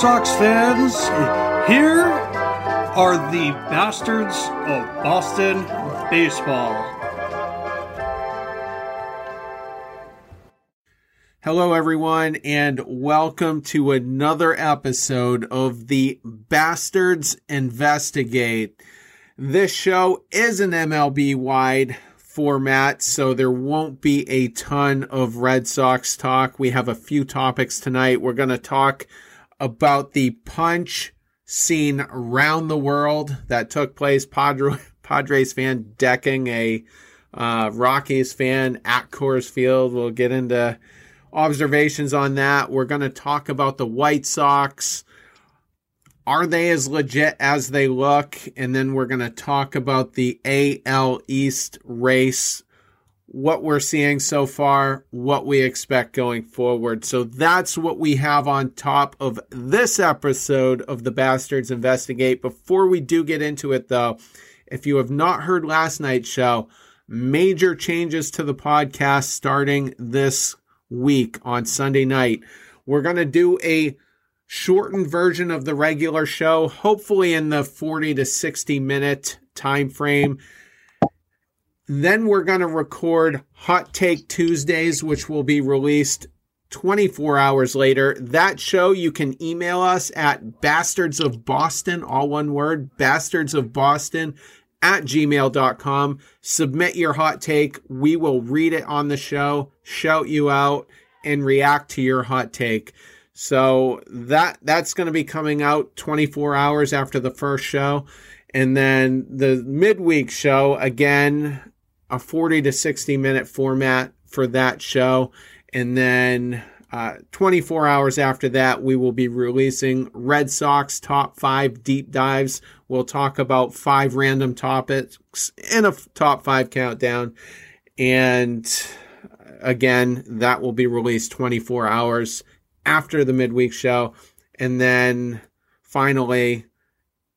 Sox fans. Here are the bastards of Boston baseball. Hello, everyone, and welcome to another episode of the Bastards Investigate. This show is an MLB wide format, so there won't be a ton of Red Sox talk. We have a few topics tonight. We're going to talk about the punch scene around the world that took place. Padre, Padres fan decking a uh, Rockies fan at Coors Field. We'll get into observations on that. We're going to talk about the White Sox. Are they as legit as they look? And then we're going to talk about the AL East race, what we're seeing so far, what we expect going forward. So that's what we have on top of this episode of the Bastards Investigate. Before we do get into it, though, if you have not heard last night's show, major changes to the podcast starting this week on Sunday night. We're going to do a shortened version of the regular show, hopefully in the 40 to 60 minute time frame. Then we're going to record Hot Take Tuesdays, which will be released 24 hours later. That show, you can email us at bastards of Boston, all one word, bastards of Boston at gmail.com. Submit your hot take. We will read it on the show, shout you out, and react to your hot take. So that that's going to be coming out 24 hours after the first show. And then the midweek show, again, a 40 to 60 minute format for that show. And then uh, 24 hours after that, we will be releasing Red Sox top five deep dives. We'll talk about five random topics in a top five countdown. And again, that will be released 24 hours after the midweek show. And then finally,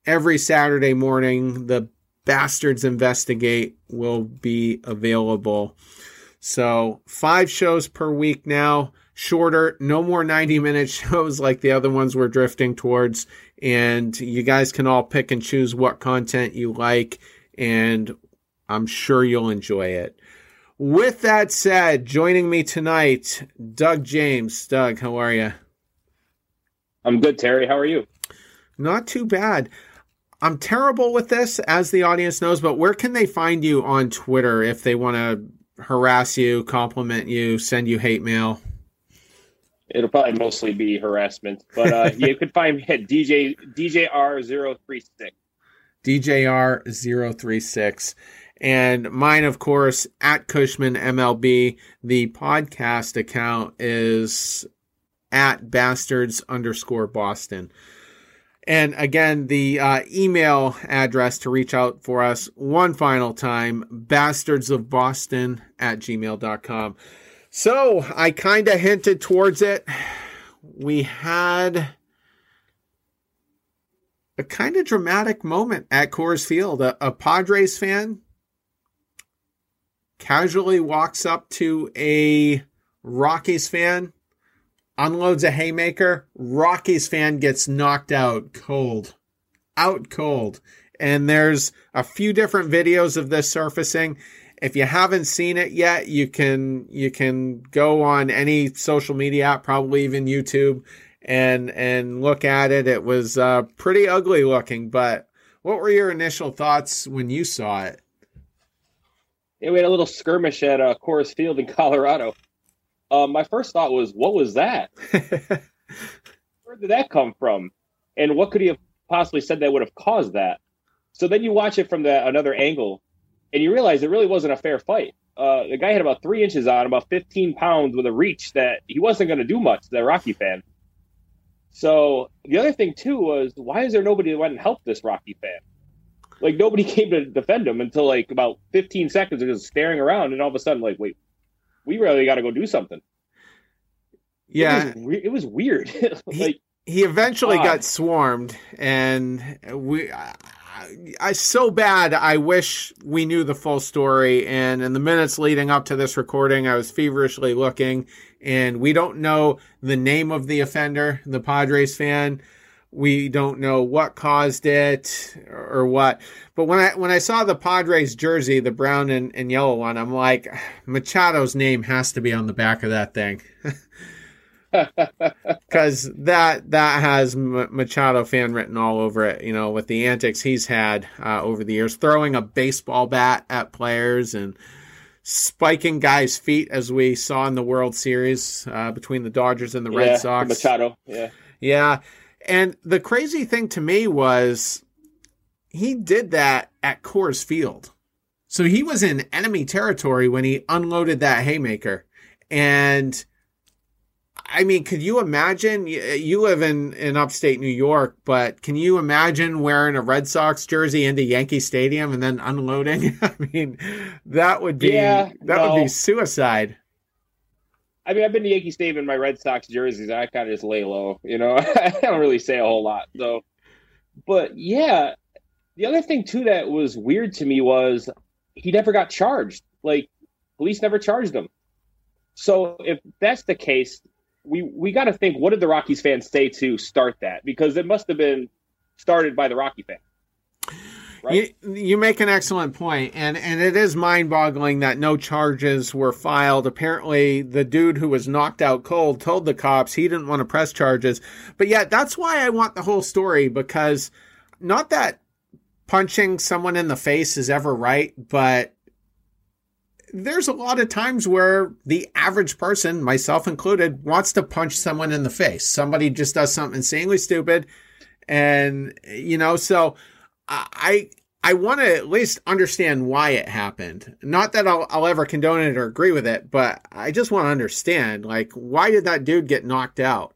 every Saturday morning, the Bastards Investigate will be available. So, five shows per week now shorter, no more 90 minute shows like the other ones we're drifting towards. And you guys can all pick and choose what content you like, and I'm sure you'll enjoy it. With that said, joining me tonight, Doug James. Doug, how are you? I'm good, Terry. How are you? Not too bad. I'm terrible with this, as the audience knows, but where can they find you on Twitter if they want to harass you, compliment you, send you hate mail? It'll probably mostly be harassment, but uh, you could find me at DJ DJR036. DJR036. And mine, of course, at Cushman MLB. The podcast account is at bastards underscore Boston. And again, the uh, email address to reach out for us one final time bastards of Boston at gmail.com. So I kind of hinted towards it. We had a kind of dramatic moment at Coors Field. A, a, Padres fan casually walks up to a Rockies fan, unloads a haymaker. Rockies fan gets knocked out cold. Out cold. And there's a few different videos of this surfacing if you haven't seen it yet, you can you can go on any social media app, probably even YouTube, and and look at it. It was uh, pretty ugly looking, but what were your initial thoughts when you saw it? Yeah, we had a little skirmish at uh, Coors Field in Colorado. Uh, my first thought was, what was that? Where did that come from? And what could he have possibly said that would have caused that? So then you watch it from the another angle, and you realize it really wasn't a fair fight. Uh, the guy had about three inches on, about 15 pounds with a reach that he wasn't going to do much. The Rocky fan. So the other thing too was why is there nobody that went and helped this Rocky fan? Like nobody came to defend him until like about 15 seconds of just staring around, and all of a sudden, like, wait, we really got to go do something. Yeah, it was, it was weird. like he, he eventually uh, got swarmed, and we. I so bad. I wish we knew the full story. And in the minutes leading up to this recording, I was feverishly looking, and we don't know the name of the offender, the Padres fan. We don't know what caused it or what. But when I when I saw the Padres jersey, the brown and, and yellow one, I'm like, Machado's name has to be on the back of that thing. because that that has Machado fan written all over it. You know, with the antics he's had uh, over the years, throwing a baseball bat at players and spiking guys' feet, as we saw in the World Series uh, between the Dodgers and the yeah, Red Sox. Machado, yeah, yeah. And the crazy thing to me was he did that at Coors Field. So he was in enemy territory when he unloaded that haymaker. And I mean, could you imagine? Uh, you live in, in upstate New York, but can you imagine wearing a Red Sox jersey into Yankee Stadium and then unloading? I mean, that would be yeah, that no. would be suicide. I mean, I've been to Yankee Stadium in my Red Sox jerseys. I kind of just lay low, you know. I don't really say a whole lot, so. But yeah, the other thing too that was weird to me was he never got charged. Like police never charged him. So if that's the case, we we got to think what did the Rockies fans say to start that because it must have been started by the Rocky fan. You, you make an excellent point, and and it is mind boggling that no charges were filed. Apparently, the dude who was knocked out cold told the cops he didn't want to press charges, but yet that's why I want the whole story because not that punching someone in the face is ever right, but there's a lot of times where the average person, myself included, wants to punch someone in the face. Somebody just does something insanely stupid. And, you know, so I, I want to at least understand why it happened. Not that I'll, I'll ever condone it or agree with it, but I just want to understand, like, why did that dude get knocked out?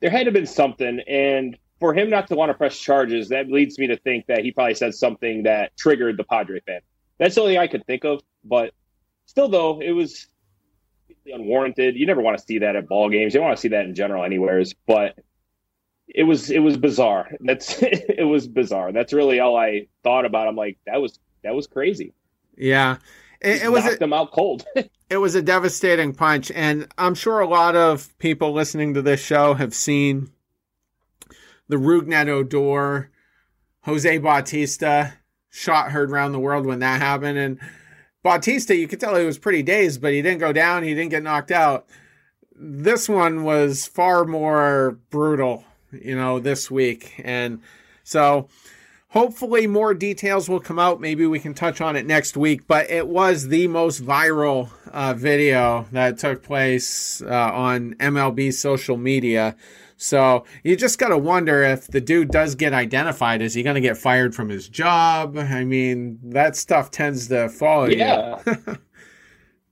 There had to have been something. And for him not to want to press charges, that leads me to think that he probably said something that triggered the Padre fan. That's the only I could think of. But still, though, it was unwarranted. You never want to see that at ball games. You don't want to see that in general, anywheres. But it was it was bizarre. That's it was bizarre. That's really all I thought about. I'm like, that was that was crazy. Yeah. It, it was knocked a, them out cold. it was a devastating punch, and I'm sure a lot of people listening to this show have seen the Rougned Odor, Jose Bautista shot heard around the world when that happened. And Bautista, you could tell he was pretty dazed, but he didn't go down. He didn't get knocked out. This one was far more brutal, you know, this week. And so hopefully more details will come out. Maybe we can touch on it next week. But it was the most viral uh, video that took place uh, on MLB social media. So you just got to wonder if the dude does get identified, is he going to get fired from his job? I mean, that stuff tends to follow yeah. you.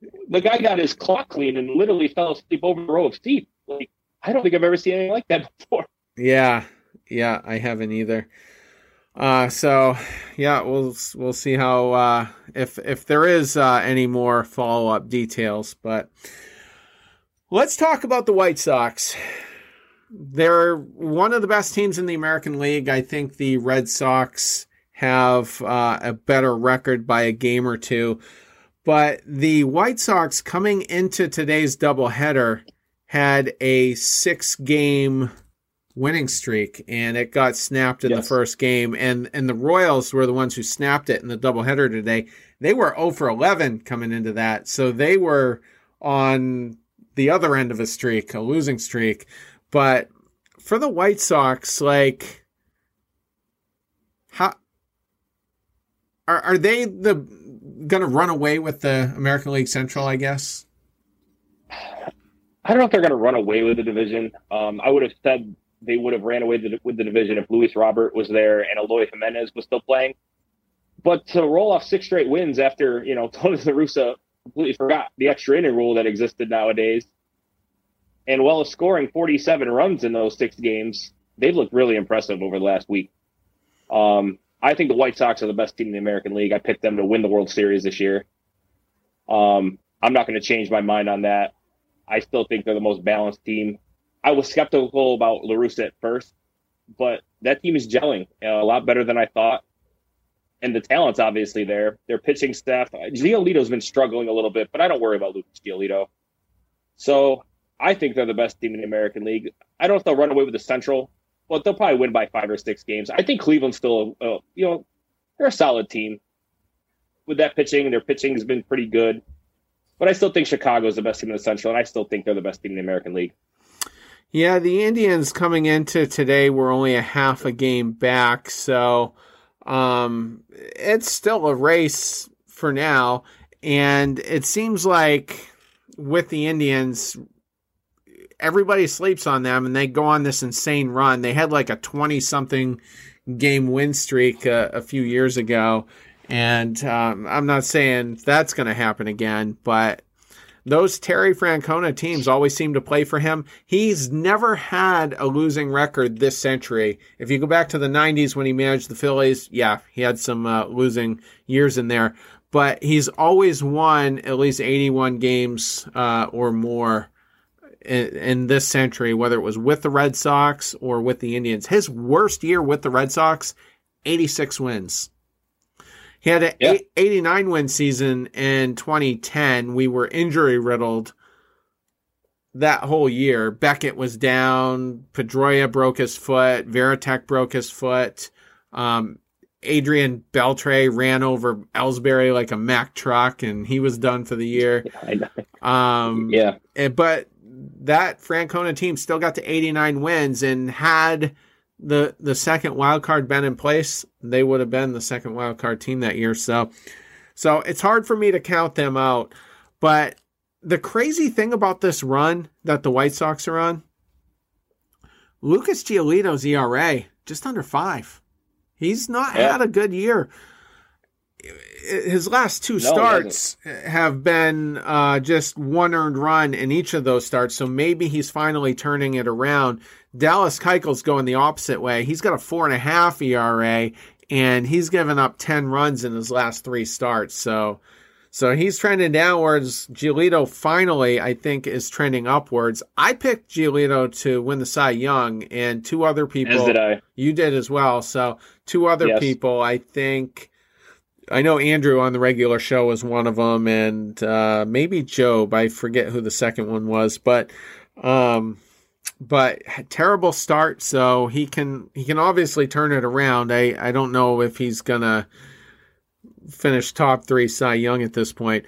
the guy got his clock clean and literally fell asleep over a row of seats. Like, I don't think I've ever seen anything like that before. Yeah, yeah, I haven't either. Uh, so yeah, we'll we'll see how uh, if if there is uh, any more follow up details, but let's talk about the White Sox they're one of the best teams in the American League. I think the Red Sox have uh, a better record by a game or two. But the White Sox coming into today's doubleheader had a six game winning streak and it got snapped in yes. the first game and and the Royals were the ones who snapped it in the doubleheader today. They were 0 for 11 coming into that. So they were on the other end of a streak, a losing streak. But for the White Sox, like, how are are they the going to run away with the American League Central? I guess. I don't know if they're going to run away with the division. Um, I would have said they would have ran away with the division if Luis Robert was there and Eloy Jimenez was still playing. But to roll off six straight wins after you know Tony La completely forgot the extra inning rule that existed nowadays and while scoring 47 runs in those six games, they've looked really impressive over the last week. Um, I think the White Sox are the best team in the American League. I picked them to win the World Series this year. Um, I'm not going to change my mind on that. I still think they're the most balanced team. I was skeptical about La Russa at first, but that team is gelling a lot better than I thought. And the talent's obviously there. Their pitching staff, Giolito's been struggling a little bit, but I don't worry about Lucas Giolito. So I think they're the best team in the American League. I don't know if they'll run away with the Central, but they'll probably win by five or six games. I think Cleveland's still, uh, you know, they're a solid team with that pitching. Their pitching has been pretty good, but I still think Chicago is the best team in the Central, and I still think they're the best team in the American League. Yeah, the Indians coming into today were only a half a game back, so um, it's still a race for now. And it seems like with the Indians, everybody sleeps on them and they go on this insane run. They had like a 20 something game win streak uh, a few years ago. And um, I'm not saying that's going to happen again, but those Terry Francona teams always seem to play for him. He's never had a losing record this century. If you go back to the 90s when he managed the Phillies, yeah, he had some uh, losing years in there, but he's always won at least 81 games uh, or more in, in, this century, whether it was with the Red Sox or with the Indians. His worst year with the Red Sox, 86 wins. He had an yeah. 89 win season in 2010. We were injury riddled that whole year. Beckett was down. Pedroia broke his foot. Varitek broke his foot. Um, Adrian Beltre ran over Ellsbury like a Mack truck, and he was done for the year. Um, yeah. Eh, but that Francona team still got to 89 wins and had – the the second wild card been in place, they would have been the second wild card team that year. So so it's hard for me to count them out. But the crazy thing about this run that the White Sox are on, Lucas Giolito's ERA just under five. He's not yeah. had a good year. His last two no, starts have been uh, just one earned run in each of those starts. So maybe he's finally turning it around. Dallas Keuchel's going the opposite way. He's got a four and a half ERA, and he's given up ten runs in his last three starts. So, so he's trending downwards. Giolito finally, I think, is trending upwards. I picked Giolito to win the Cy Young, and two other people. As did I. You did as well. So two other yes. people, I think. I know Andrew on the regular show was one of them, and uh, maybe Job. I forget who the second one was, but um, but terrible start. So he can he can obviously turn it around. I I don't know if he's gonna finish top three Cy Young at this point.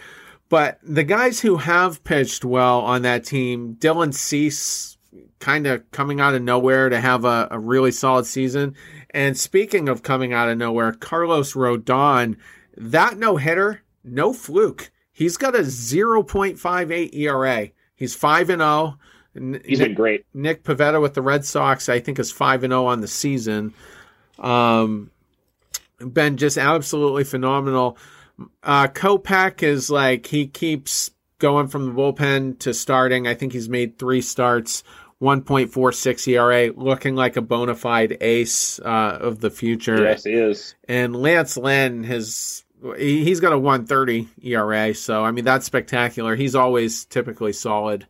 But the guys who have pitched well on that team, Dylan Cease, kind of coming out of nowhere to have a, a really solid season. And speaking of coming out of nowhere, Carlos Rodon, that no hitter, no fluke. He's got a 0.58 ERA. He's 5 and 0. He's Nick, been great. Nick Pivetta with the Red Sox, I think, is five and zero oh on the season. Um, been just absolutely phenomenal. Uh, Kopech is like he keeps going from the bullpen to starting. I think he's made three starts, 1.46 ERA, looking like a bona fide ace uh, of the future. Yes, he is. And Lance Lynn has he's got a 130 ERA, so I mean that's spectacular. He's always typically solid.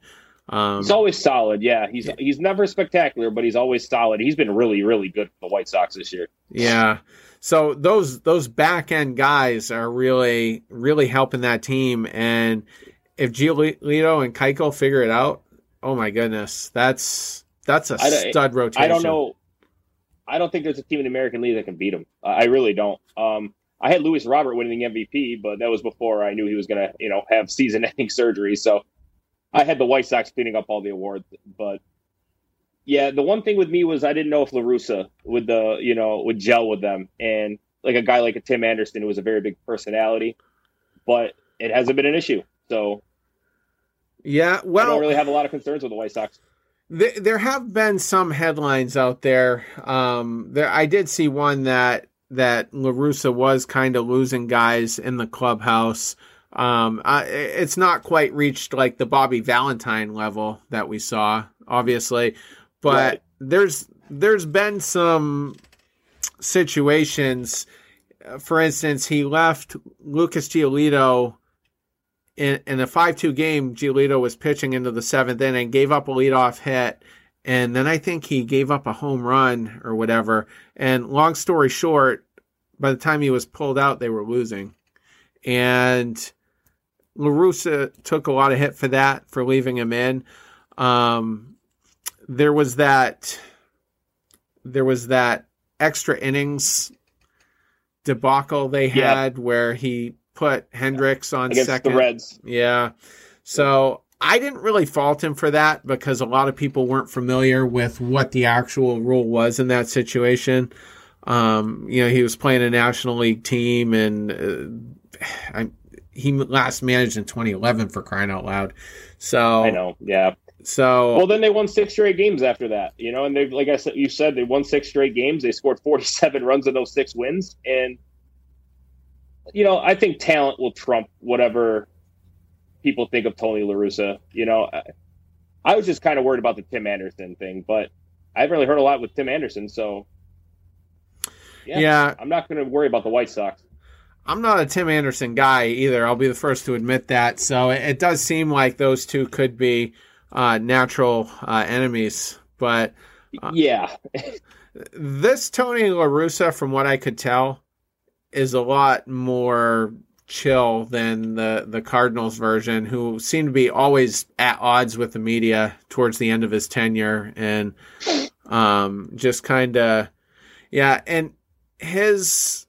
Um, he's always solid. Yeah, he's yeah. he's never spectacular, but he's always solid. He's been really really good for the White Sox this year. Yeah. So those those back end guys are really really helping that team. And if Giolito and Keuchel figure it out, oh my goodness, that's that's a stud rotation. I don't know. I don't think there's a team in the American League that can beat him. I really don't. Um, I had Luis Robert winning the MVP, but that was before I knew he was going to, you know, have season-ending surgery. So I had the White Sox cleaning up all the awards, but yeah, the one thing with me was I didn't know if La Russa would the you know would gel with them, and like a guy like a Tim Anderson who was a very big personality, but it hasn't been an issue. So yeah, well, I don't really have a lot of concerns with the White Sox. There, there have been some headlines out there. Um, there, I did see one that that La Russa was kind of losing guys in the clubhouse. Um, uh, it's not quite reached like the Bobby Valentine level that we saw, obviously, but right. there's there's been some situations. For instance, he left Lucas Giolito in, in a 5 2 game. Giolito was pitching into the seventh inning, gave up a leadoff hit, and then I think he gave up a home run or whatever. And long story short, by the time he was pulled out, they were losing. And LaRussa took a lot of hit for that, for leaving him in. Um, there was that, there was that extra innings debacle they had where he put Hendriks on against second. the Reds. Yeah. So I didn't really fault him for that because a lot of people weren't familiar with what the actual rule was in that situation. Um, you know, he was playing a National League team and uh, I, he last managed in 2011 for crying out loud. So I know. Yeah. So Well, then they won six straight games after that, you know, and they, like I said, you said they won six straight games. They scored 47 runs in those six wins. And, you know, I think talent will trump whatever people think of Tony LaRussa. You know, I, I was just kind of worried about the Tim Anderson thing, but I haven't really heard a lot with Tim Anderson. So, yeah, yeah, I'm not going to worry about the White Sox. I'm not a Tim Anderson guy either. I'll be the first to admit that. So it, it does seem like those two could be uh, natural uh, enemies. But yeah. this Tony LaRussa, from what I could tell, is a lot more chill than the, the Cardinals version, who seemed to be always at odds with the media towards the end of his tenure and um, just kind of, yeah. And his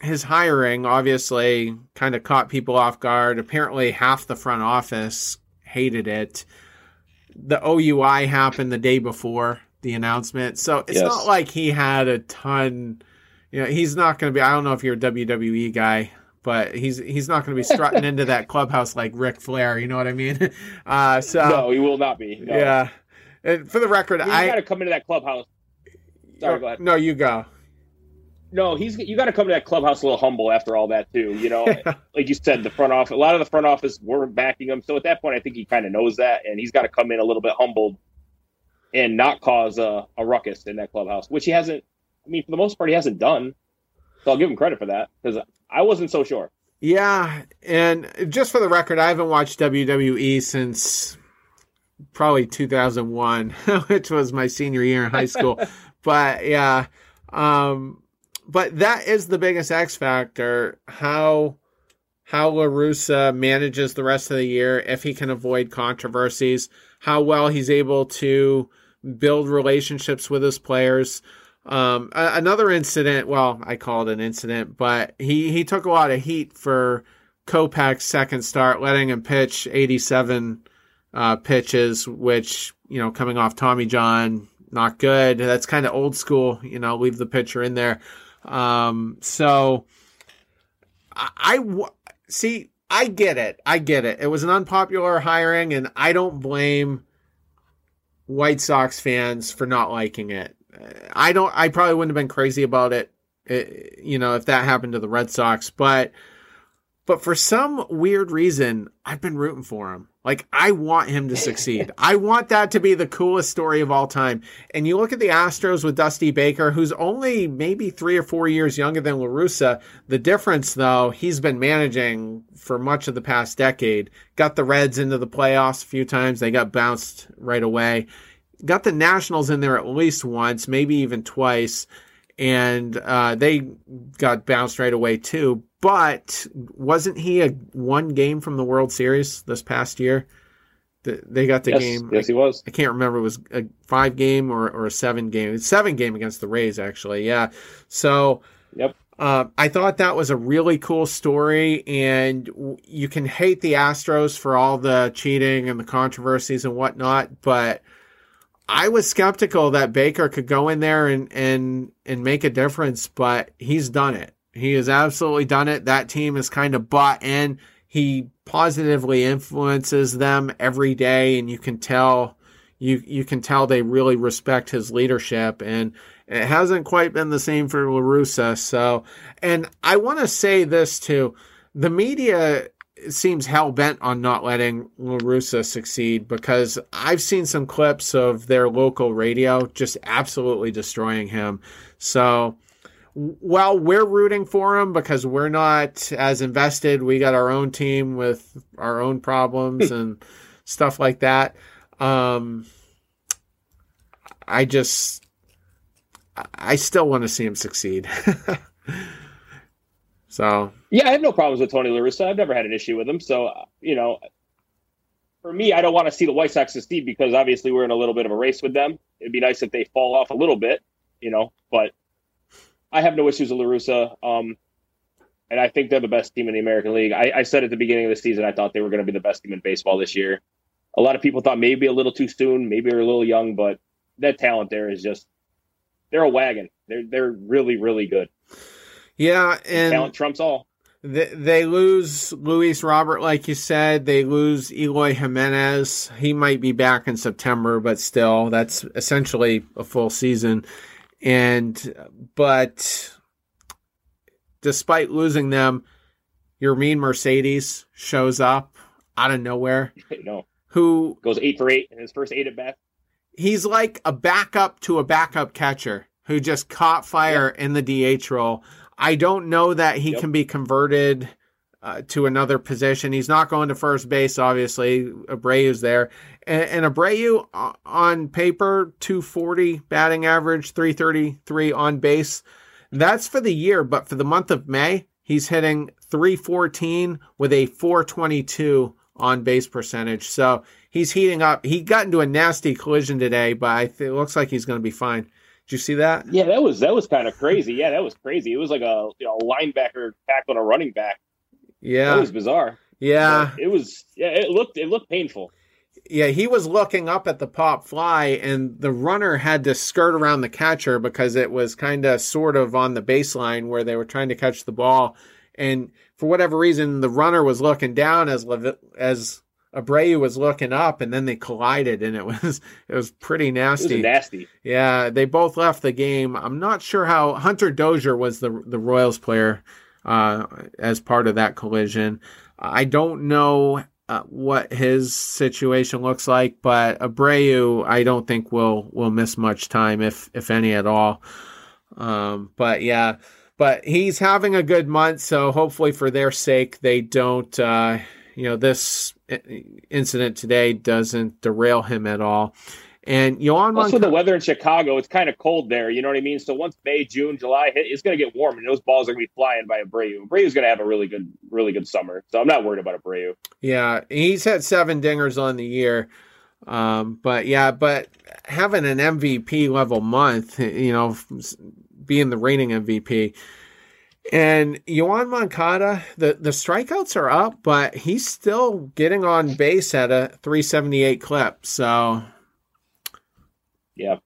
his hiring obviously kind of caught people off guard. Apparently, half the front office hated it. The OUI happened the day before the announcement, so it's Yes. not like he had a ton. You know, he's not going to be. I don't know if you're a WWE guy, but he's he's not going to be strutting into that clubhouse like Ric Flair. You know what I mean? Uh, so no, he will not be. No. yeah. And for the record, You I got to come into that clubhouse. Sorry, go ahead. no, you go. No, he's you got to come to that clubhouse a little humble after all that too. You know, like you said, the front office, a lot of the front office weren't backing him. So at that point, I think he kind of knows that, and he's got to come in a little bit humbled and not cause a, a ruckus in that clubhouse, which he hasn't. I mean, for the most part, he hasn't done. So I'll give him credit for that because I wasn't so sure. Yeah, and just for the record, I haven't watched WWE since probably 2001, which was my senior year in high school. but yeah, um, but that is the biggest X factor how how LaRussa manages the rest of the year if he can avoid controversies, how well he's able to build relationships with his players. Um, another incident, well, I call it an incident, but he, he took a lot of heat for Kopech's second start, letting him pitch 87 uh, pitches, which, you know, coming off Tommy John, not good. That's kind of old school, you know, leave the pitcher in there. Um, so I, see, I get it. I get it. It was an unpopular hiring, and I don't blame White Sox fans for not liking it. I don't. I probably wouldn't have been crazy about it, eh, you know, if that happened to the Red Sox. But, but for some weird reason, I've been rooting for him. Like I want him to succeed. I want that to be the coolest story of all time. And you look at the Astros with Dusty Baker, who's only maybe three or four years younger than LaRussa. The difference, though, he's been managing for much of the past decade. Got the Reds into the playoffs a few times. They got bounced right away got the Nationals in there at least once, maybe even twice, and uh, they got bounced right away too. But wasn't he a one game from the World Series this past year? The, they got the yes, game. yes, he was. I can't remember. It was a five game or, or a seven game. It's seven game against the Rays, actually. Yeah. So. Yep. Uh, I thought that was a really cool story, and w- you can hate the Astros for all the cheating and the controversies and whatnot, but I was skeptical that Baker could go in there and and and make a difference, but he's done it. He has absolutely done it. That team is kind of bought in. He positively influences them every day, and you can tell you you can tell they really respect his leadership and it hasn't quite been the same for LaRussa. So, and I want to say this too. The media seems hell bent on not letting LaRussa succeed because I've seen some clips of their local radio just absolutely destroying him. So, while we're rooting for him because we're not as invested, we got our own team with our own problems and stuff like that. Um, I just, I still want to see him succeed. So yeah, I have no problems with Tony La Russa. I've never had an issue with him. So you know, for me, I don't want to see the White Sox succeed because obviously we're in a little bit of a race with them. It'd be nice if they fall off a little bit, you know. But I have no issues with La Russa. Um, and I think they're the best team in the American League. I, I said at the beginning of the season I thought they were going to be the best team in baseball this year. A lot of people thought maybe a little too soon, maybe they're a little young, but that talent there is just they're a wagon. They're they're really really good. Yeah, and talent trumps all. They, they lose Luis Robert, like you said. They lose Eloy Jimenez. He might be back in September, but still, that's essentially a full season. And but despite losing them, Yermin Mercedes shows up out of nowhere. no. Who goes eight for eight in his first eight at bat. He's like a backup to a backup catcher who just caught fire in the DH role. I don't know that he yep. can be converted uh, to another position. He's not going to first base, obviously. Abreu's there. And, and Abreu on paper, 240 batting average, 333 on base. That's for the year, but for the month of May, he's hitting 314 with a 422 on base percentage. So he's heating up. He got into a nasty collision today, but it looks like he's going to be fine. Did you see that? Yeah, that was that was kind of crazy. Yeah, that was crazy. It was like a you know, linebacker tackling a running back. Yeah, it was bizarre. Yeah, it was. Yeah, it looked it looked painful yeah, he was looking up at the pop fly, and the runner had to skirt around the catcher because it was kind of sort of on the baseline where they were trying to catch the ball. And for whatever reason, the runner was looking down as as Abreu was looking up, and then they collided, and it was it was pretty nasty. Was nasty. Yeah, they both left the game. I'm not sure how Hunter Dozier was the the Royals player uh, as part of that collision. I don't know uh, what his situation looks like, but Abreu, I don't think will will miss much time, if if any at all. Um, but yeah, but he's having a good month, so hopefully for their sake they don't. Uh, you know, this incident today doesn't derail him at all. And Yoan also Moncada, the weather in Chicago, it's kind of cold there. You know what I mean? So once May, June, July hit, it's going to get warm, and those balls are going to be flying by Abreu. Abreu's going to have a really good, really good summer. So I'm not worried about Abreu. Yeah, he's had seven dingers on the year. Um, but yeah, but having an MVP level month, you know, being the reigning MVP. And Yoan Moncada, the, the strikeouts are up, but he's still getting on base at a 378 clip. So yeah.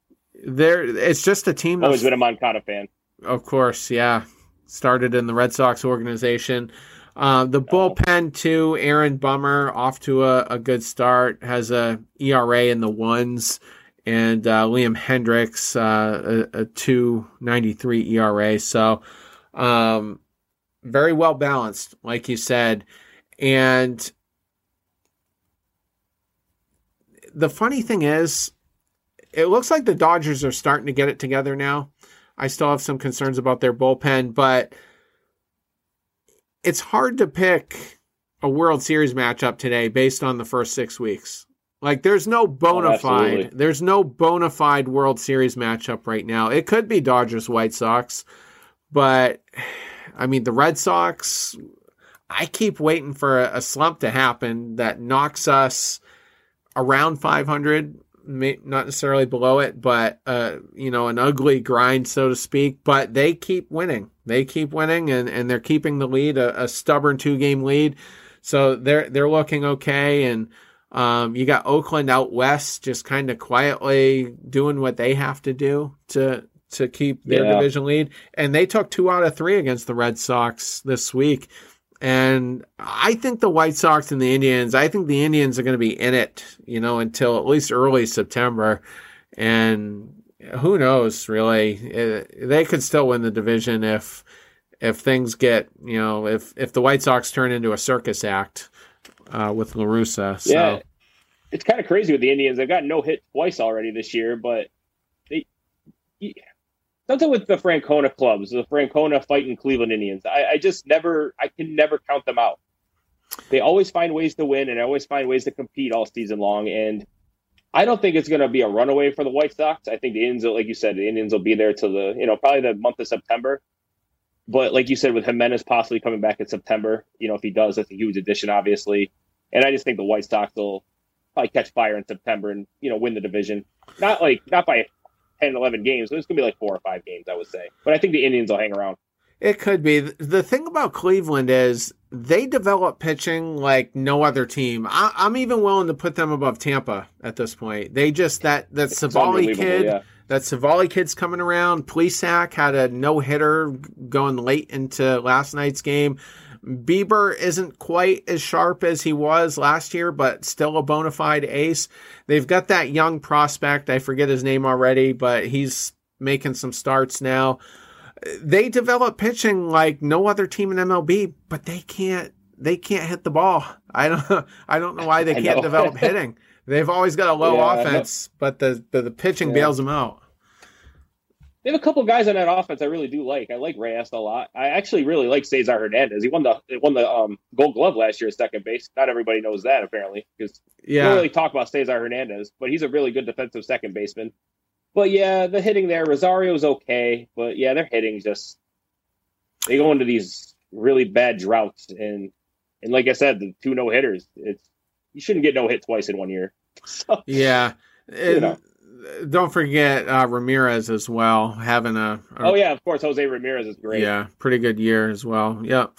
There, it's just a team. Always been a Moncada fan. Of course, yeah. Started in the Red Sox organization. Uh, the bullpen too. Aaron Bummer off to a, a, good start. Has a ERA in the ones, and uh, Liam Hendriks uh, a, a two ninety three ERA. So, um, very well balanced, like you said, and the funny thing is, it looks like the Dodgers are starting to get it together now. I still have some concerns about their bullpen, but it's hard to pick a World Series matchup today based on the first six weeks. Like there's no bona oh, fide, there's no bona fide World Series matchup right now. It could be Dodgers White Sox, but I mean the Red Sox. I keep waiting for a slump to happen that knocks us around 500 may, not necessarily below it, but uh, you know, an ugly grind, so to speak. But they keep winning. They keep winning, and, and they're keeping the lead, a, a stubborn two game lead. So they're they're looking okay. And um, you got Oakland out west, just kind of quietly doing what they have to do to to keep their yeah. division lead. And they took two out of three against the Red Sox this week. And I think the White Sox and the Indians, I think the Indians are going to be in it, you know, until at least early September. And who knows, really? They could still win the division if if things get, you know, if if the White Sox turn into a circus act uh, with La Russa. So. Yeah, it's kind of crazy with the Indians. They've got no hit twice already this year, but they something with the Francona clubs, the Francona fighting Cleveland Indians. I, I, just never, I can never count them out. They always find ways to win and always find ways to compete all season long. And I don't think it's going to be a runaway for the White Sox. I think the Indians, like you said, the Indians will be there till the, you know, probably the month of September. but like you said, with Jimenez possibly coming back in September, you know, if he does, that's a huge addition, obviously. And I just think the White Sox will probably catch fire in September and you know win the division. Not like not by 10, 11 games. It's gonna be like four or five games, I would say. But I think the Indians will hang around. It could be. The thing about Cleveland is they develop pitching like no other team. I, am even willing to put them above Tampa at this point. They just that that Civale kid, yeah. that Civale kid's coming around. Plesac had a no hitter going late into last night's game. Bieber isn't quite as sharp as he was last year, but still a bona fide ace. They've got that young prospect. I forget his name already, but he's making some starts now. They develop pitching like no other team in MLB, but they can't they can't hit the ball. I don't I don't know why they can't develop hitting. They've always got a low yeah, offense, but the, the, the pitching yeah. bails them out. They have a couple guys on that offense I really do like. I like Reyes a lot. I actually really like Cesar Hernandez. He won the won the um, Gold Glove last year at second base. Not everybody knows that apparently because yeah. we don't really talk about Cesar Hernandez, but he's a really good defensive second baseman. But yeah, the hitting there, Rosario's okay, but yeah, their hitting just they go into these really bad droughts and and like I said, the two no hitters. It's you shouldn't get no hit twice in one year. So, yeah. you know don't forget uh, Ramirez as well, having a, a, Oh yeah, of course, Jose Ramirez is great. Yeah, pretty good year as well. Yep.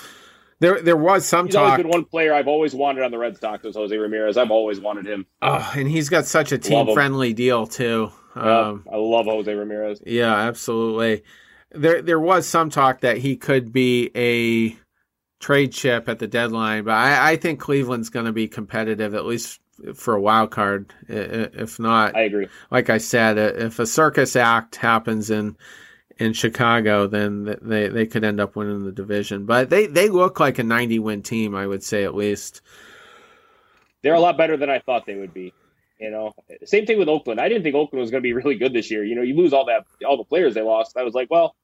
There, there was some he's talk. Always been one player I've always wanted on the Red Sox was Jose Ramirez. I've always wanted him. Oh, and he's got such a team friendly deal too. Um, I love Jose Ramirez. Yeah, absolutely. There, there was some talk that he could be a trade chip at the deadline, but I, I think Cleveland's going to be competitive at least for a wild card. If not, I agree. Like I said, if a circus act happens in in Chicago, then they they could end up winning the division. But they they look like a 90 win team, I would say at least. They're a lot better than I thought they would be. You know, same thing with Oakland. I didn't think Oakland was going to be really good this year. You know, you lose all that all the players they lost. I was like, well,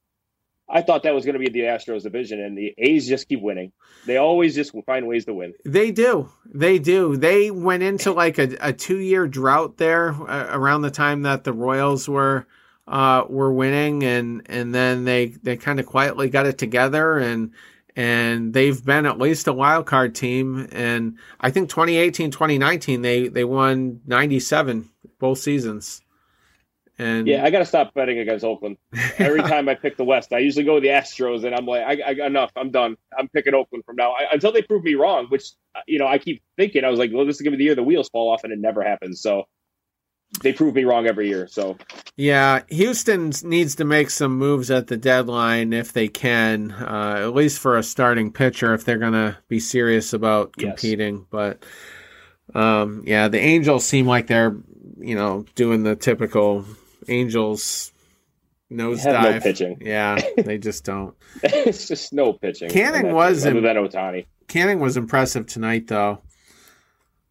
I thought that was going to be the Astros division, and the A's just keep winning. They always just find ways to win. They do. They do. They went into like a, a two year drought there uh, around the time that the Royals were uh, were winning, and and then they they kind of quietly got it together, and and they've been at least a wild card team. And I think 2018, 2019, they they won 97 both seasons. And yeah, I got to stop betting against Oakland. Every time I pick the West, I usually go with the Astros, and I'm like, I, I enough. I'm done. I'm picking Oakland from now I, until they prove me wrong. Which you know, I keep thinking. I was like, well, this is gonna be the year the wheels fall off, and it never happens. So they prove me wrong every year. So yeah, Houston needs to make some moves at the deadline if they can, uh, at least for a starting pitcher if they're gonna be serious about competing. Yes. But um, yeah, the Angels seem like they're you know doing the typical Angels nosedive. No pitching. Yeah, they just don't. it's just no pitching. Canning was other than Ohtani. Canning was impressive tonight, though.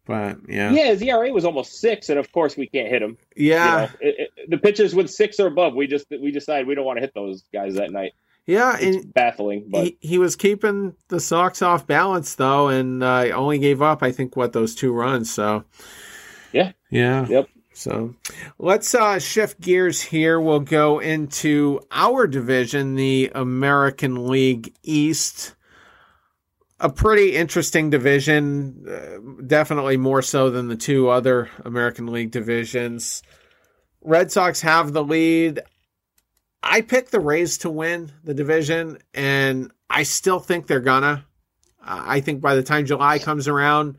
But yeah, yeah, his ERA was almost six, and of course we can't hit him. Yeah, you know, it, it, the pitchers with six or above, we just we decide we don't want to hit those guys that night. Yeah, it's and baffling. But he, he, was keeping the Sox off balance though, and uh, only gave up I think what those two runs. So yeah, yeah, yep. So let's uh, shift gears here. We'll go into our division, the American League East. A pretty interesting division, uh, definitely more so than the two other American League divisions. Red Sox have the lead. I picked the Rays to win the division, and I still think they're gonna. I think by the time July comes around,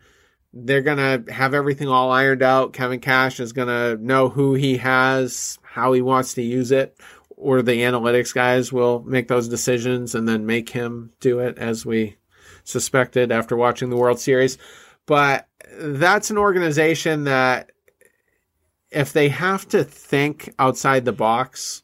they're going to have everything all ironed out. Kevin Cash is going to know who he has, how he wants to use it, or the analytics guys will make those decisions and then make him do it as we suspected after watching the World Series. But that's an organization that if they have to think outside the box,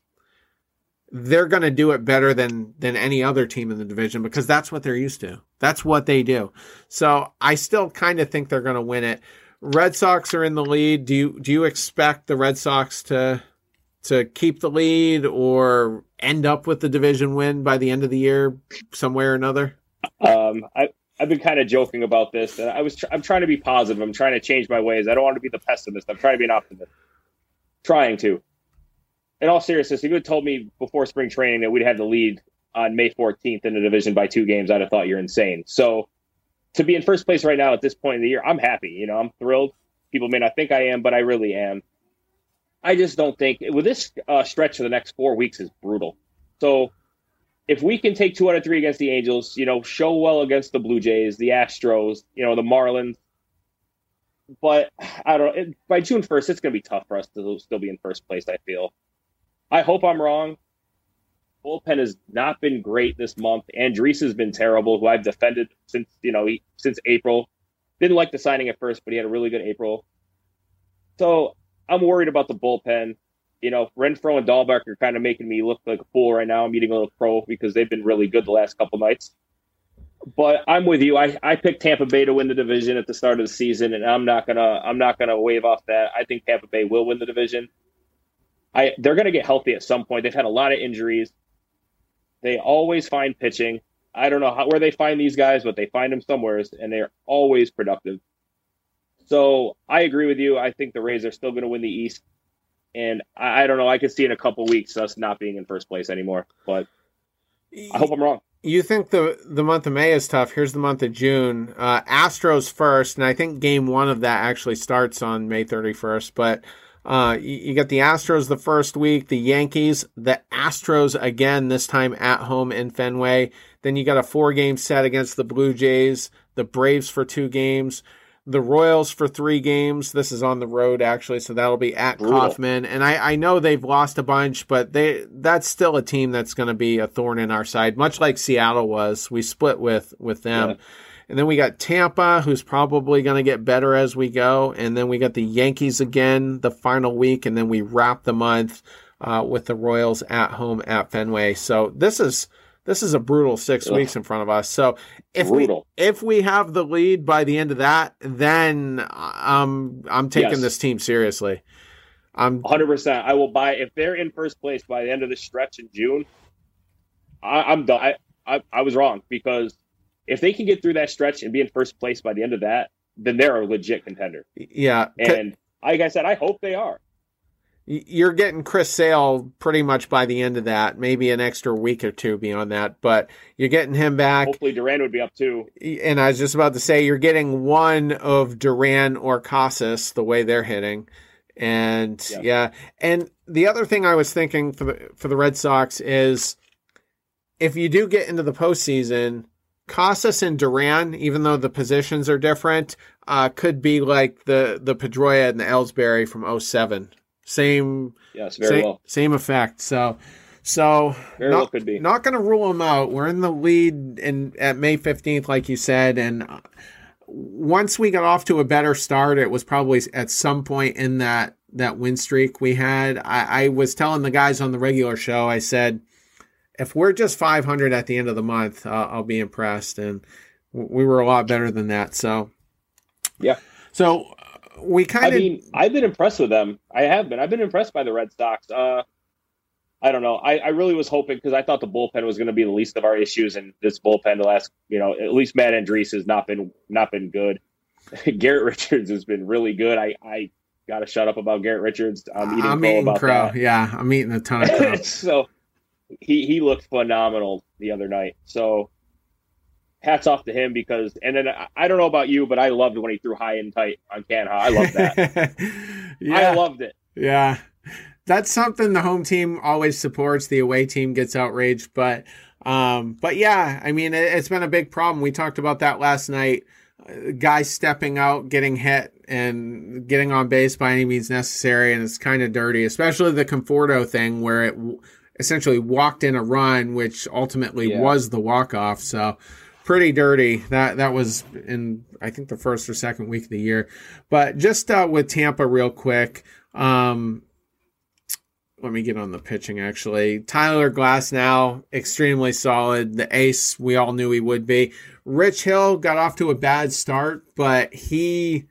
they're going to do it better than than any other team in the division because that's what they're used to. That's what they do. So I still kind of think they're going to win it. Red Sox are in the lead. Do you do you expect the Red Sox to to keep the lead or end up with the division win by the end of the year, somewhere or another? Um, I I've been kind of joking about this, I was tr- I'm trying to be positive. I'm trying to change my ways. I don't want to be the pessimist. I'm trying to be an optimist. Trying to. In all seriousness, if you had told me before spring training that we'd have the lead on May 14th in the division by two games, I'd have thought you're insane. So to be in first place right now at this point in the year, I'm happy. You know, I'm thrilled. People may not think I am, but I really am. I just don't think with this uh, stretch of the next four weeks is brutal. So if we can take two out of three against the Angels, you know, show well against the Blue Jays, the Astros, you know, the Marlins, but I don't know. By June first, it's going to be tough for us to still be in first place. I feel. I hope I'm wrong. Bullpen has not been great this month. Andriese has been terrible, who I've defended since you know he, since April. Didn't like the signing at first, but he had a really good April. So I'm worried about the bullpen. You know, Renfroe and Dalbec are kind of making me look like a fool right now. I'm eating a little crow because they've been really good the last couple nights. But I'm with you. I, I picked Tampa Bay to win the division at the start of the season, and I'm not gonna I'm not gonna wave off that. I think Tampa Bay will win the division. I they're gonna get healthy at some point. They've had a lot of injuries. They always find pitching. I don't know how, where they find these guys, but they find them somewhere, and they're always productive. So I agree with you. I think the Rays are still going to win the East, and I, I don't know. I could see in a couple weeks us not being in first place anymore, but I hope I'm wrong. You think the the month of May is tough? Here's the month of June. Uh, Astros first, and I think Game One of that actually starts on May 31st. But uh, you, you got the Astros the first week, the Yankees, the Astros again this time at home in Fenway. Then you got a four game set against the Blue Jays, the Braves for two games, the Royals for three games. This is on the road actually, so that'll be at Brutal. Kauffman. And I, I know they've lost a bunch, but they that's still a team that's going to be a thorn in our side, much like Seattle was. We split with with them. Yeah. And then we got Tampa, who's probably going to get better as we go. And then we got the Yankees again the final week, and then we wrap the month uh, with the Royals at home at Fenway. So this is this is a brutal six Ugh. weeks in front of us. So if brutal. we if we have the lead by the end of that, then um, I'm taking yes. this team seriously. I'm 100. percent I will buy if they're in first place by the end of the stretch in June. I, am done. I, I, I was wrong because if they can get through that stretch and be in first place by the end of that, then they're a legit contender. Yeah, and like I said, I hope they are you're getting Chris Sale pretty much by the end of that, maybe an extra week or two beyond that, but you're getting him back. Hopefully Duran would be up too. And I was just about to say you're getting one of Duran or Casas the way they're hitting. And yeah. yeah. And the other thing I was thinking for the for the Red Sox is if you do get into the postseason, Casas and Duran, even though the positions are different, uh, could be like the the Pedroia and the Ellsbury from 07 same. Yes, very same, well. Same effect. So, so very not, well could be. Not going to rule them out. We're in the lead in at May fifteenth, like you said, and once we got off to a better start, it was probably at some point in that that win streak we had. I, I was telling the guys on the regular show, I said, if we're just 500 at the end of the month, uh, I'll be impressed. And we were a lot better than that. So, yeah. So we kind of. I mean, I've been impressed with them. I have been. I've been impressed by the Red Sox. Uh, I don't know. I, I really was hoping because I thought the bullpen was going to be the least of our issues, and this bullpen, the last, you know, at least Matt Andriese has not been not been good. Garrett Richards has been really good. I I got to shut up about Garrett Richards. I'm eating, I'm crow, eating crow. That. Yeah, I'm eating a ton of crow. so he he looked phenomenal the other night. So hats off to him because and then I don't know about you, but I loved when he threw high and tight on Canha. I love that. yeah. I loved it. Yeah. That's something the home team always supports. The away team gets outraged, but um, but yeah, I mean it, has been a big problem. We talked about that last night. Uh, guys stepping out, getting hit, and getting on base by any means necessary, and it's kind of dirty, especially the Conforto thing where it essentially walked in a run, which ultimately yeah. was the walk off. So pretty dirty. That that was in I think the first or second week of the year. But just uh, with Tampa, real quick. Um, let me get on the pitching actually. Tyler Glasnow extremely solid. The ace we all knew he would be. Rich Hill got off to a bad start, but he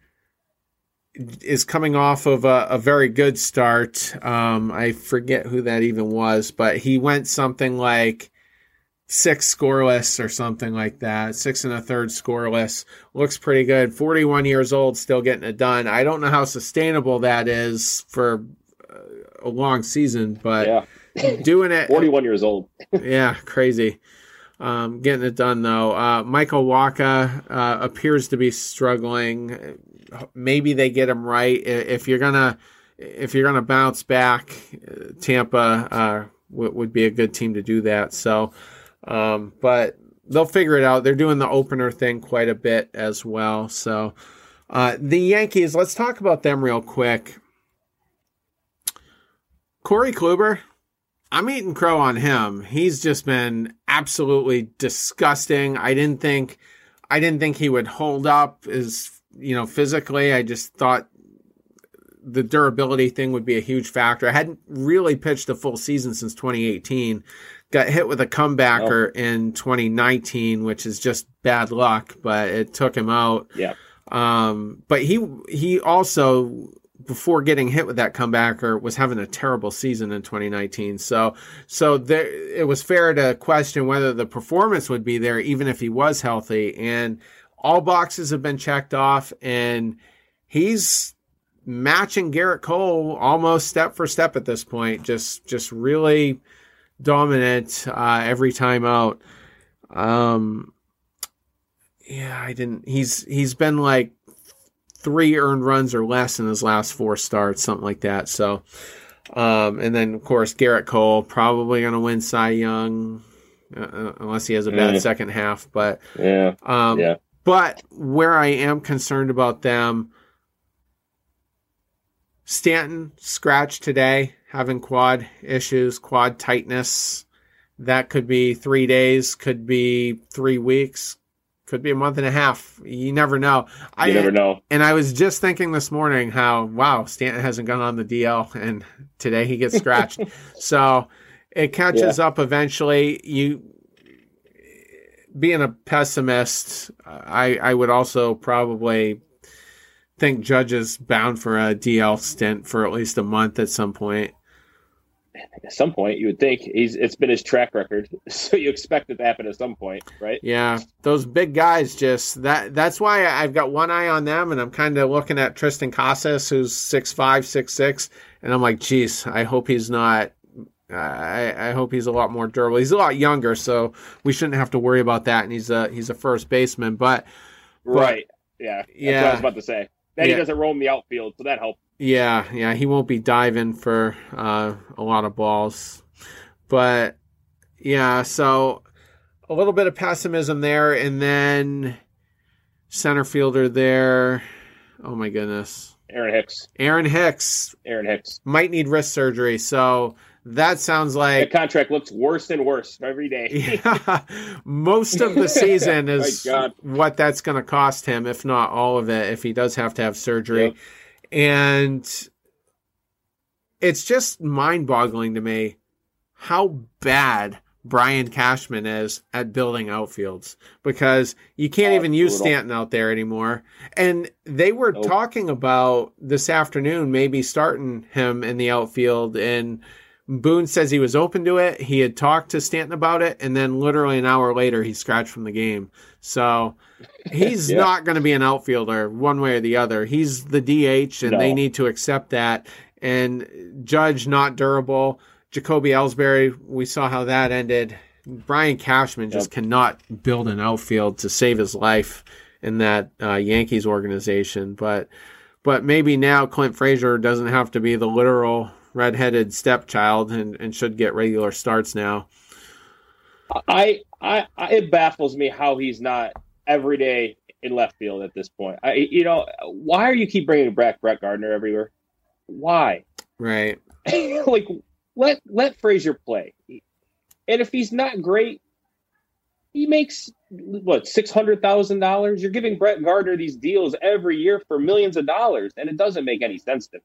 is coming off of a, a very good start. Um, I forget who that even was, but he went something like six scoreless or something like that. Six and a third scoreless. Looks pretty good. 41 years old, still getting it done. I don't know how sustainable that is for uh, a long season, but yeah. doing it. 41 years old. yeah, crazy. Um, getting it done though. Uh, Michael Wacha uh, appears to be struggling. Maybe they get him right. If you're gonna if you're gonna bounce back, Tampa uh, w- would be a good team to do that. So, um, but they'll figure it out. They're doing the opener thing quite a bit as well. So, uh, the Yankees. Let's talk about them real quick. Corey Kluber, I'm eating crow on him. He's just been absolutely disgusting. I didn't think I didn't think he would hold up as you know physically. I just thought the durability thing would be a huge factor. I hadn't really pitched a full season since 2018. Got hit with a comebacker oh. in 2019, which is just bad luck, but it took him out. Yeah. Um, but he he also before getting hit with that comebacker was having a terrible season in 2019. So so there it was fair to question whether the performance would be there even if he was healthy and all boxes have been checked off and he's matching Gerrit Cole almost step for step at this point just just really dominant uh, every time out. Um yeah, I didn't he's he's been like three earned runs or less in his last four starts, something like that. So, um, and then of course Gerrit Cole probably going to win Cy Young uh, uh, unless he has a bad mm. second half. But yeah, um, yeah. But where I am concerned about them, Stanton scratched today, having quad issues, quad tightness. That could be three days, could be three weeks, could be a month and a half. You never know. You I never know. And I was just thinking this morning how wow Stanton hasn't gone on the DL, and today he gets scratched. so it catches yeah. up eventually. You being a pessimist, I I would also probably think Judge is bound for a DL stint for at least a month at some point. At some point you would think he's it's been his track record so you expect it to happen at some point right? Yeah those big guys just that that's why i've got one eye on them and i'm kind of looking at Triston casas who's six five six six and i'm like geez i hope he's not I, I hope he's a lot more durable. He's a lot younger, so we shouldn't have to worry about that. And he's a he's a first baseman, but, but right, yeah, that's yeah. what I was about to say. that yeah. he doesn't roam the outfield, so that helps. Yeah, yeah, he won't be diving for uh, a lot of balls, but yeah, so a little bit of pessimism there, and then center fielder there. Oh my goodness, Aaron Hicks. Aaron Hicks. Aaron Hicks might need wrist surgery, so that sounds like the contract looks worse and worse every day. yeah, most of the season is what that's going to cost him, if not all of it, if he does have to have surgery. Yep. And it's just mind boggling to me how bad Brian Cashman is at building outfields because you can't oh, even use brutal. Stanton out there anymore. And they were nope. talking about this afternoon maybe starting him in the outfield and Boone says he was open to it. He had talked to Stanton about it, and then literally an hour later, he scratched from the game. So he's yeah. not going to be an outfielder one way or the other. He's the DH, and no. they need to accept that. And Judge not durable. Jacoby Ellsbury, we saw how that ended. Brian Cashman just yep. cannot build an outfield to save his life in that uh, Yankees organization. But but maybe now Clint Frazier doesn't have to be the literal redheaded stepchild and, and should get regular starts now. I, I, I it baffles me how he's not every day in left field at this point. I you know why are you keep bringing back Brett Gardner everywhere? Why? Right. like let let Frazier play, and if he's not great, he makes what six hundred thousand dollars. You're giving Brett Gardner these deals every year for millions of dollars, and it doesn't make any sense to me.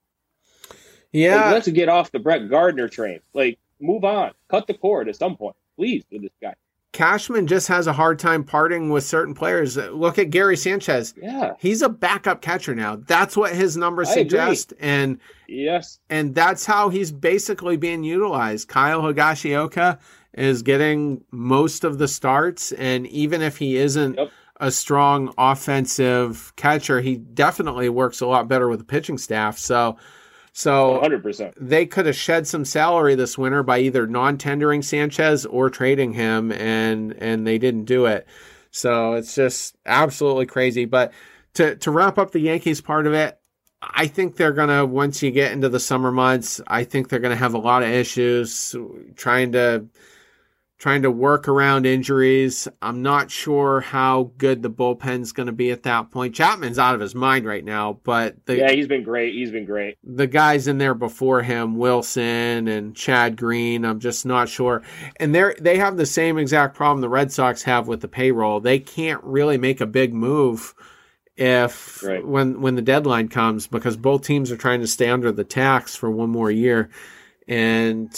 Yeah. Like, let's get off the Brett Gardner train. Like, move on. Cut the cord at some point, please, with this guy. Cashman just has a hard time parting with certain players. Look at Gary Sanchez. Yeah. He's a backup catcher now. That's what his numbers I suggest. Agree. And yes. And that's how he's basically being utilized. Kyle Higashioka is getting most of the starts. And even if he isn't yep. a strong offensive catcher, he definitely works a lot better with the pitching staff. So So 100%. they could have shed some salary this winter by either non-tendering Sanchez or trading him, and and they didn't do it. So it's just absolutely crazy. But to to wrap up the Yankees part of it, I think they're gonna once you get into the summer months, I think they're gonna have a lot of issues trying to trying to work around injuries. I'm not sure how good the bullpen's going to be at that point. Chapman's out of his mind right now, but the, yeah, he's been great. He's been great. The guys in there before him, Wilson and Chad Green, I'm just not sure. And they they have the same exact problem the Red Sox have with the payroll. They can't really make a big move if right. when when the deadline comes because both teams are trying to stay under the tax for one more year. And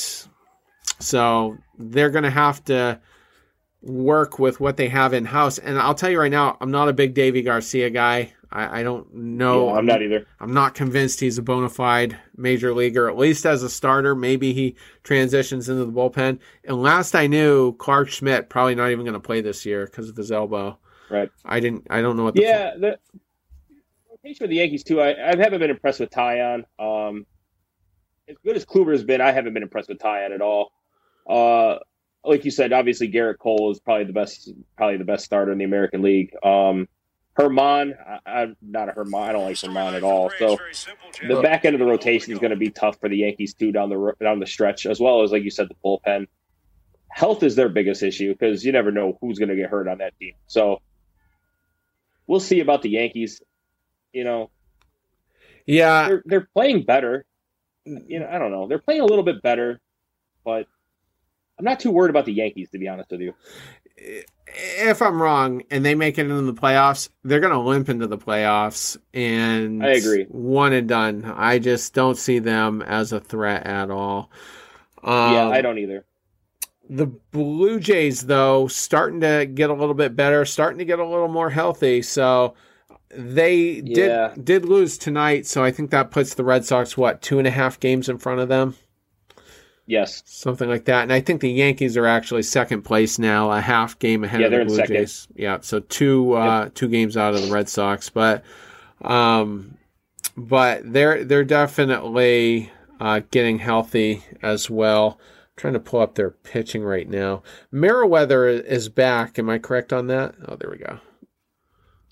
so they're going to have to work with what they have in house. And I'll tell you right now, I'm not a big Deivi Garcia guy. I, I don't know. Yeah, I'm not either. I'm not convinced he's a bona fide major leaguer, at least as a starter. Maybe he transitions into the bullpen. And last I knew, Clarke Schmidt probably not even going to play this year because of his elbow. Right. I didn't. I don't know what. The yeah, the rotation for the Yankees too. I, I haven't been impressed with Taillon. Um, as good as Kluber's been, I haven't been impressed with Taillon at all. Uh, like you said, obviously Gerrit Cole is probably the best, probably the best starter in the American League. Um, Germán, I, am not a Germán. I don't like Germán at all. So the back end of the rotation is going to be tough for the Yankees too down the down the stretch, as well as like you said, the bullpen. Health is their biggest issue because you never know who's going to get hurt on that team. So we'll see about the Yankees. You know, yeah, they're they're playing better. You know, I don't know. They're playing a little bit better, but I'm not too worried about the Yankees, to be honest with you. If I'm wrong and they make it into the playoffs, they're going to limp into the playoffs. And I agree. One and done. I just don't see them as a threat at all. Um, yeah, I don't either. The Blue Jays, though, starting to get a little bit better, starting to get a little more healthy. So they did yeah. did lose tonight. So I think that puts the Red Sox what two and a half games in front of them. Yes, something like that. And I think the Yankees are actually second place now, a half game ahead yeah, of the Blue second. Jays. Yeah, so two uh, yep. two games out of the Red Sox, but um, but they're they're definitely uh, getting healthy as well. I'm trying to pull up their pitching right now. Merryweather is back. Am I correct on that? Oh, there we go.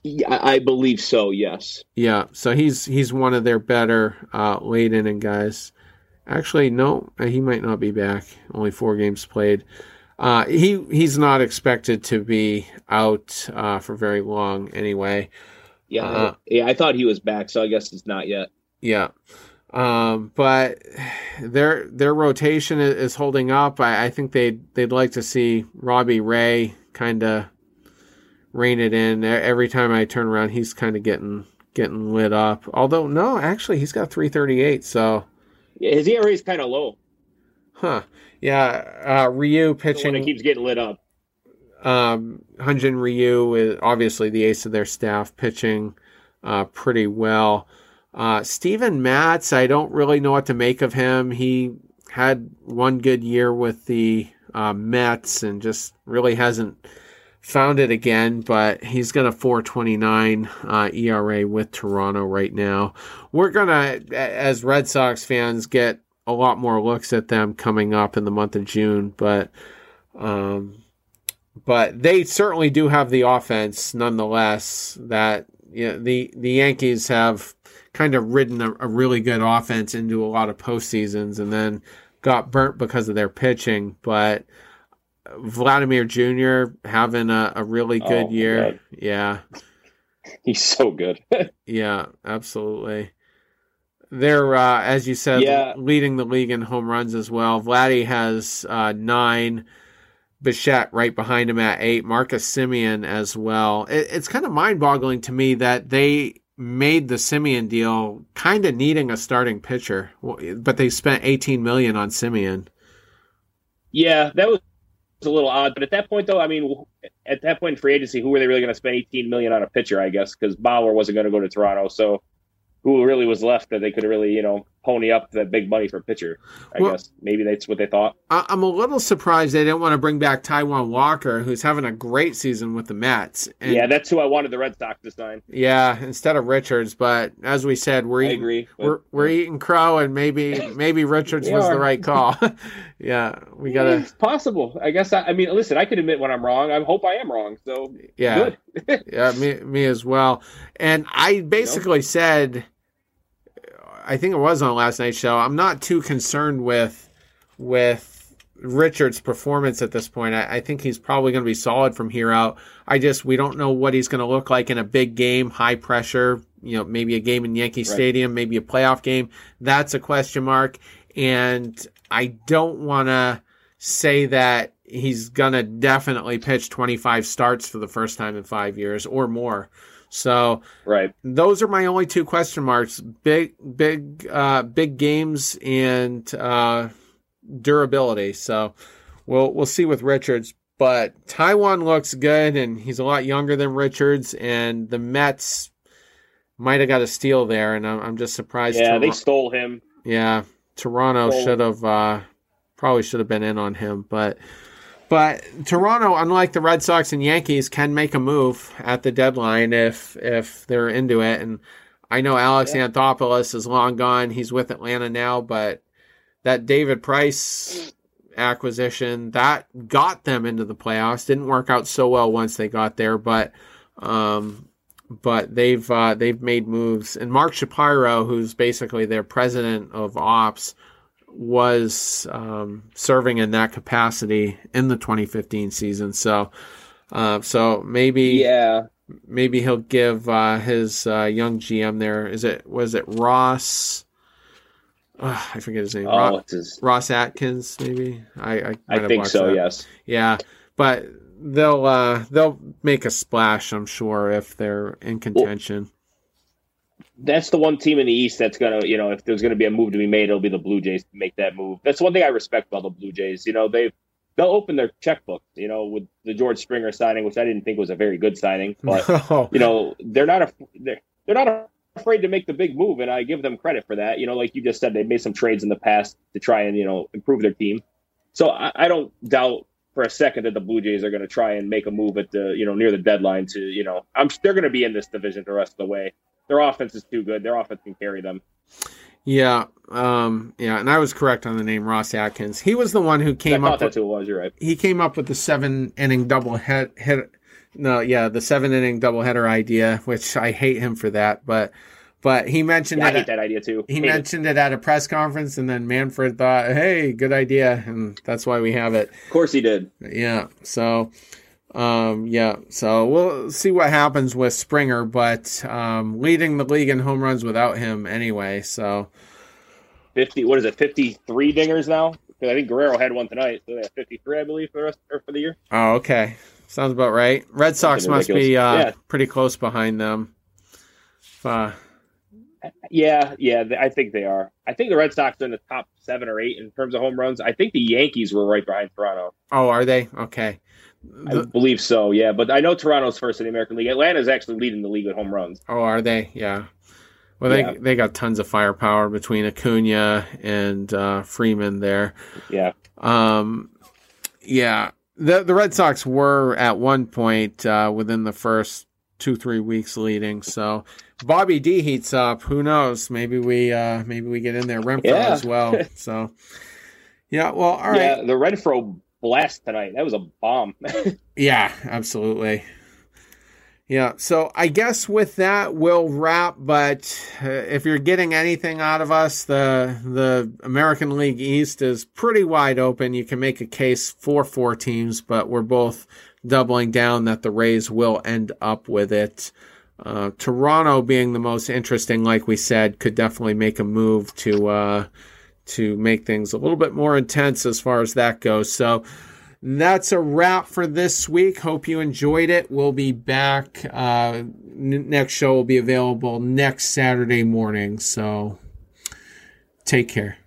Yeah, I believe so. Yes. Yeah, so he's he's one of their better uh, late inning guys. Actually, no, he might not be back. Only four games played. Uh, he he's not expected to be out uh, for very long anyway. Yeah, uh, yeah, I thought he was back, so I guess it's not yet. Yeah, um, but their their rotation is holding up. I, I think they they'd like to see Robbie Ray kind of rein it in. Every time I turn around, he's kind of getting getting lit up. Although no, actually, he's got three thirty eight. So his ERA is kind of low. Huh. Yeah. Uh, Ryu pitching. It keeps getting lit up. Um, Hyun-Jin Ryu is obviously the ace of their staff, pitching uh, pretty well. Uh, Steven Matz, I don't really know what to make of him. He had one good year with the uh, Mets and just really hasn't found it again, but he's got a 429 uh, ERA with Toronto right now. We're going to, as Red Sox fans, get a lot more looks at them coming up in the month of June, but. Um, but they certainly do have the offense nonetheless that you know, the the Yankees have kind of ridden a, a, really good offense into a lot of postseasons and then got burnt because of their pitching. But Vladimir Jr. having a, a really good oh, year. God. Yeah. He's so good. yeah, absolutely. They're, uh, as you said, yeah. leading the league in home runs as well. Vladdy has uh, nine. Bichette right behind him at eight. Marcus Semien as well. It, it's kind of mind boggling to me that they made the Semien deal kind of needing a starting pitcher, but they spent 18 million on Semien. Yeah, that was a little odd. But at that point, though, I mean, at that point in free agency, who were they really going to spend 18 million on a pitcher? I guess because Bauer wasn't going to go to Toronto, so who really was left that they could really, you know, pony up that big money for pitcher. I Well- guess maybe that's what they thought. I- I'm a little surprised they didn't want to bring back Taijuan Walker, who's having a great season with the Mets. And yeah, that's who I wanted the Red Sox to sign. yeah, instead of Richards. But as we said, we're I eating, agree. but- we're we're eating crow, and maybe maybe Richards was the right call. yeah, we gotta. it's possible. I guess. I, I mean, listen, I can admit when I'm wrong. I hope I am wrong. So Yeah, good. yeah, me me as well. And I basically said, I think it was on last night's show. I'm not too concerned with with Richard's performance at this point. I, I think he's probably going to be solid from here out. I just we don't know what he's going to look like in a big game, high pressure. You know, maybe a game in Yankee Right. Stadium, maybe a playoff game. That's a question mark. And I don't want to say that he's going to definitely pitch 25 starts for the first time in five years or more. So right. those are my only two question marks: big, big, uh, big games and uh, durability. So we'll we'll see with Richards, but Taijuan looks good, and he's a lot younger than Richards, and the Mets might have got a steal there, and I'm, I'm just surprised. Yeah, Tor- they stole him. yeah, Toronto should have uh, probably should have been in on him, but but Toronto, unlike the Red Sox and Yankees, can make a move at the deadline if if they're into it. And I know Alex Yeah. Anthopoulos is long gone; he's with Atlanta now, but that David Price acquisition that got them into the playoffs didn't work out so well once they got there, but. Um, but they've uh, they've made moves, and Mark Shapiro, who's basically their president of ops, was um, serving in that capacity in the 2015 season. So, uh, so maybe Yeah, maybe he'll give uh, his uh, young GM there. Is it was it Ross? Ugh, I forget his name. oh, Ro- it's his, Ross Atkins, maybe. I I, I think so. that. Yes. Yeah, but they'll uh, they'll make a splash, I'm sure, if they're in contention. That's the one team in the East that's gonna, you know, if there's gonna be a move to be made, it'll be the Blue Jays to make that move. That's one thing I respect about the Blue Jays. You know, they've they'll open their checkbook. You know, with the George Springer signing, which I didn't think was a very good signing, but you know, they're not a, they're, they're not afraid to make the big move, and I give them credit for that. You know, like you just said, they've made some trades in the past to try and you know improve their team. So I, I don't doubt for a second that the Blue Jays are going to try and make a move at the you know near the deadline to you know I'm they're going to be in this division the rest of the way. Their offense is too good. Their offense can carry them. yeah, um, yeah, and I was correct on the name Ross Atkins. He was the one who came up. that's With, who it was. You're right. he came up with the seven inning double hit hit. No, yeah, the seven inning double header idea, which I hate him for that, but but he mentioned Yeah, I it. hate that idea too. He Hate it. mentioned it at a press conference, and then Manfred thought, "Hey, good idea," and that's why we have it. Of course he did. Yeah. So, um, yeah. So we'll see what happens with Springer, but um, leading the league in home runs without him anyway. So, Fifty. What is it? Fifty three dingers now? Because I think Guerrero had one tonight, so they have fifty three, I believe, for the rest or for the year. oh, okay. Sounds about right. Red Sox must be uh, Yeah. pretty close behind them. Uh, Yeah, yeah, I think they are. I think the Red Sox are in the top seven or eight in terms of home runs. I think the Yankees were right behind Toronto. oh, are they? Okay. I believe so, yeah. But I know Toronto's first in the American League. Atlanta's actually leading the league with home runs. oh, are they? Yeah. Well, they Yeah. they got tons of firepower between Acuna and uh, Freeman there. Yeah, Um, yeah, the the Red Sox were at one point uh, within the first two three weeks leading. So Bobby D heats up. Who knows? Maybe we uh, maybe we get in there Renfroe Yeah. as well. So yeah, well, all right. Yeah, The Renfroe blast tonight. That was a bomb. Yeah, absolutely. Yeah, so I guess with that we'll wrap. But uh, if you're getting anything out of us, the the American League East is pretty wide open. You can make a case for four teams, but we're both doubling down that the Rays will end up with it. Uh, Toronto being the most interesting, like we said, could definitely make a move to uh, to make things a little bit more intense as far as that goes. So that's a wrap for this week. Hope you enjoyed it. We'll be back. Uh, next show will be available next Saturday morning. So take care.